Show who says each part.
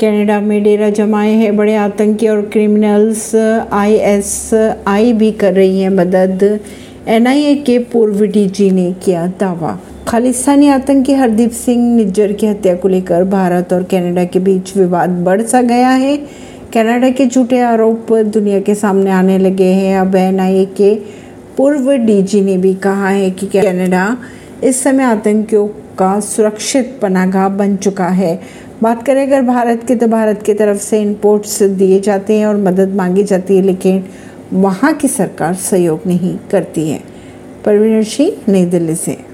Speaker 1: Canada में डेरा जमाए हैं। बड़े आतंकी और क्रिमिनल्स आईएसआई भी कर रही है मदद। एनआईए के पूर्व डीजी ने किया दावा। खालिस्तानी आतंकी हरदीप सिंह निज्जर की हत्या को लेकर भारत और कनाडा के बीच विवाद बढ़ सा गया है। कनाडा के झूठे आरोप दुनिया के सामने आने लगे हैं। अब एनआईए के पूर्व डीजी ने भी कहा है कि कनाडा इस समय आतंकियों का सुरक्षित पनागाह बन चुका है। बात करें अगर भारत की तो भारत की तरफ़ से इनपुट्स दिए जाते हैं और मदद मांगी जाती है, लेकिन वहाँ की सरकार सहयोग नहीं करती है। परवीन सिंह, नई दिल्ली से।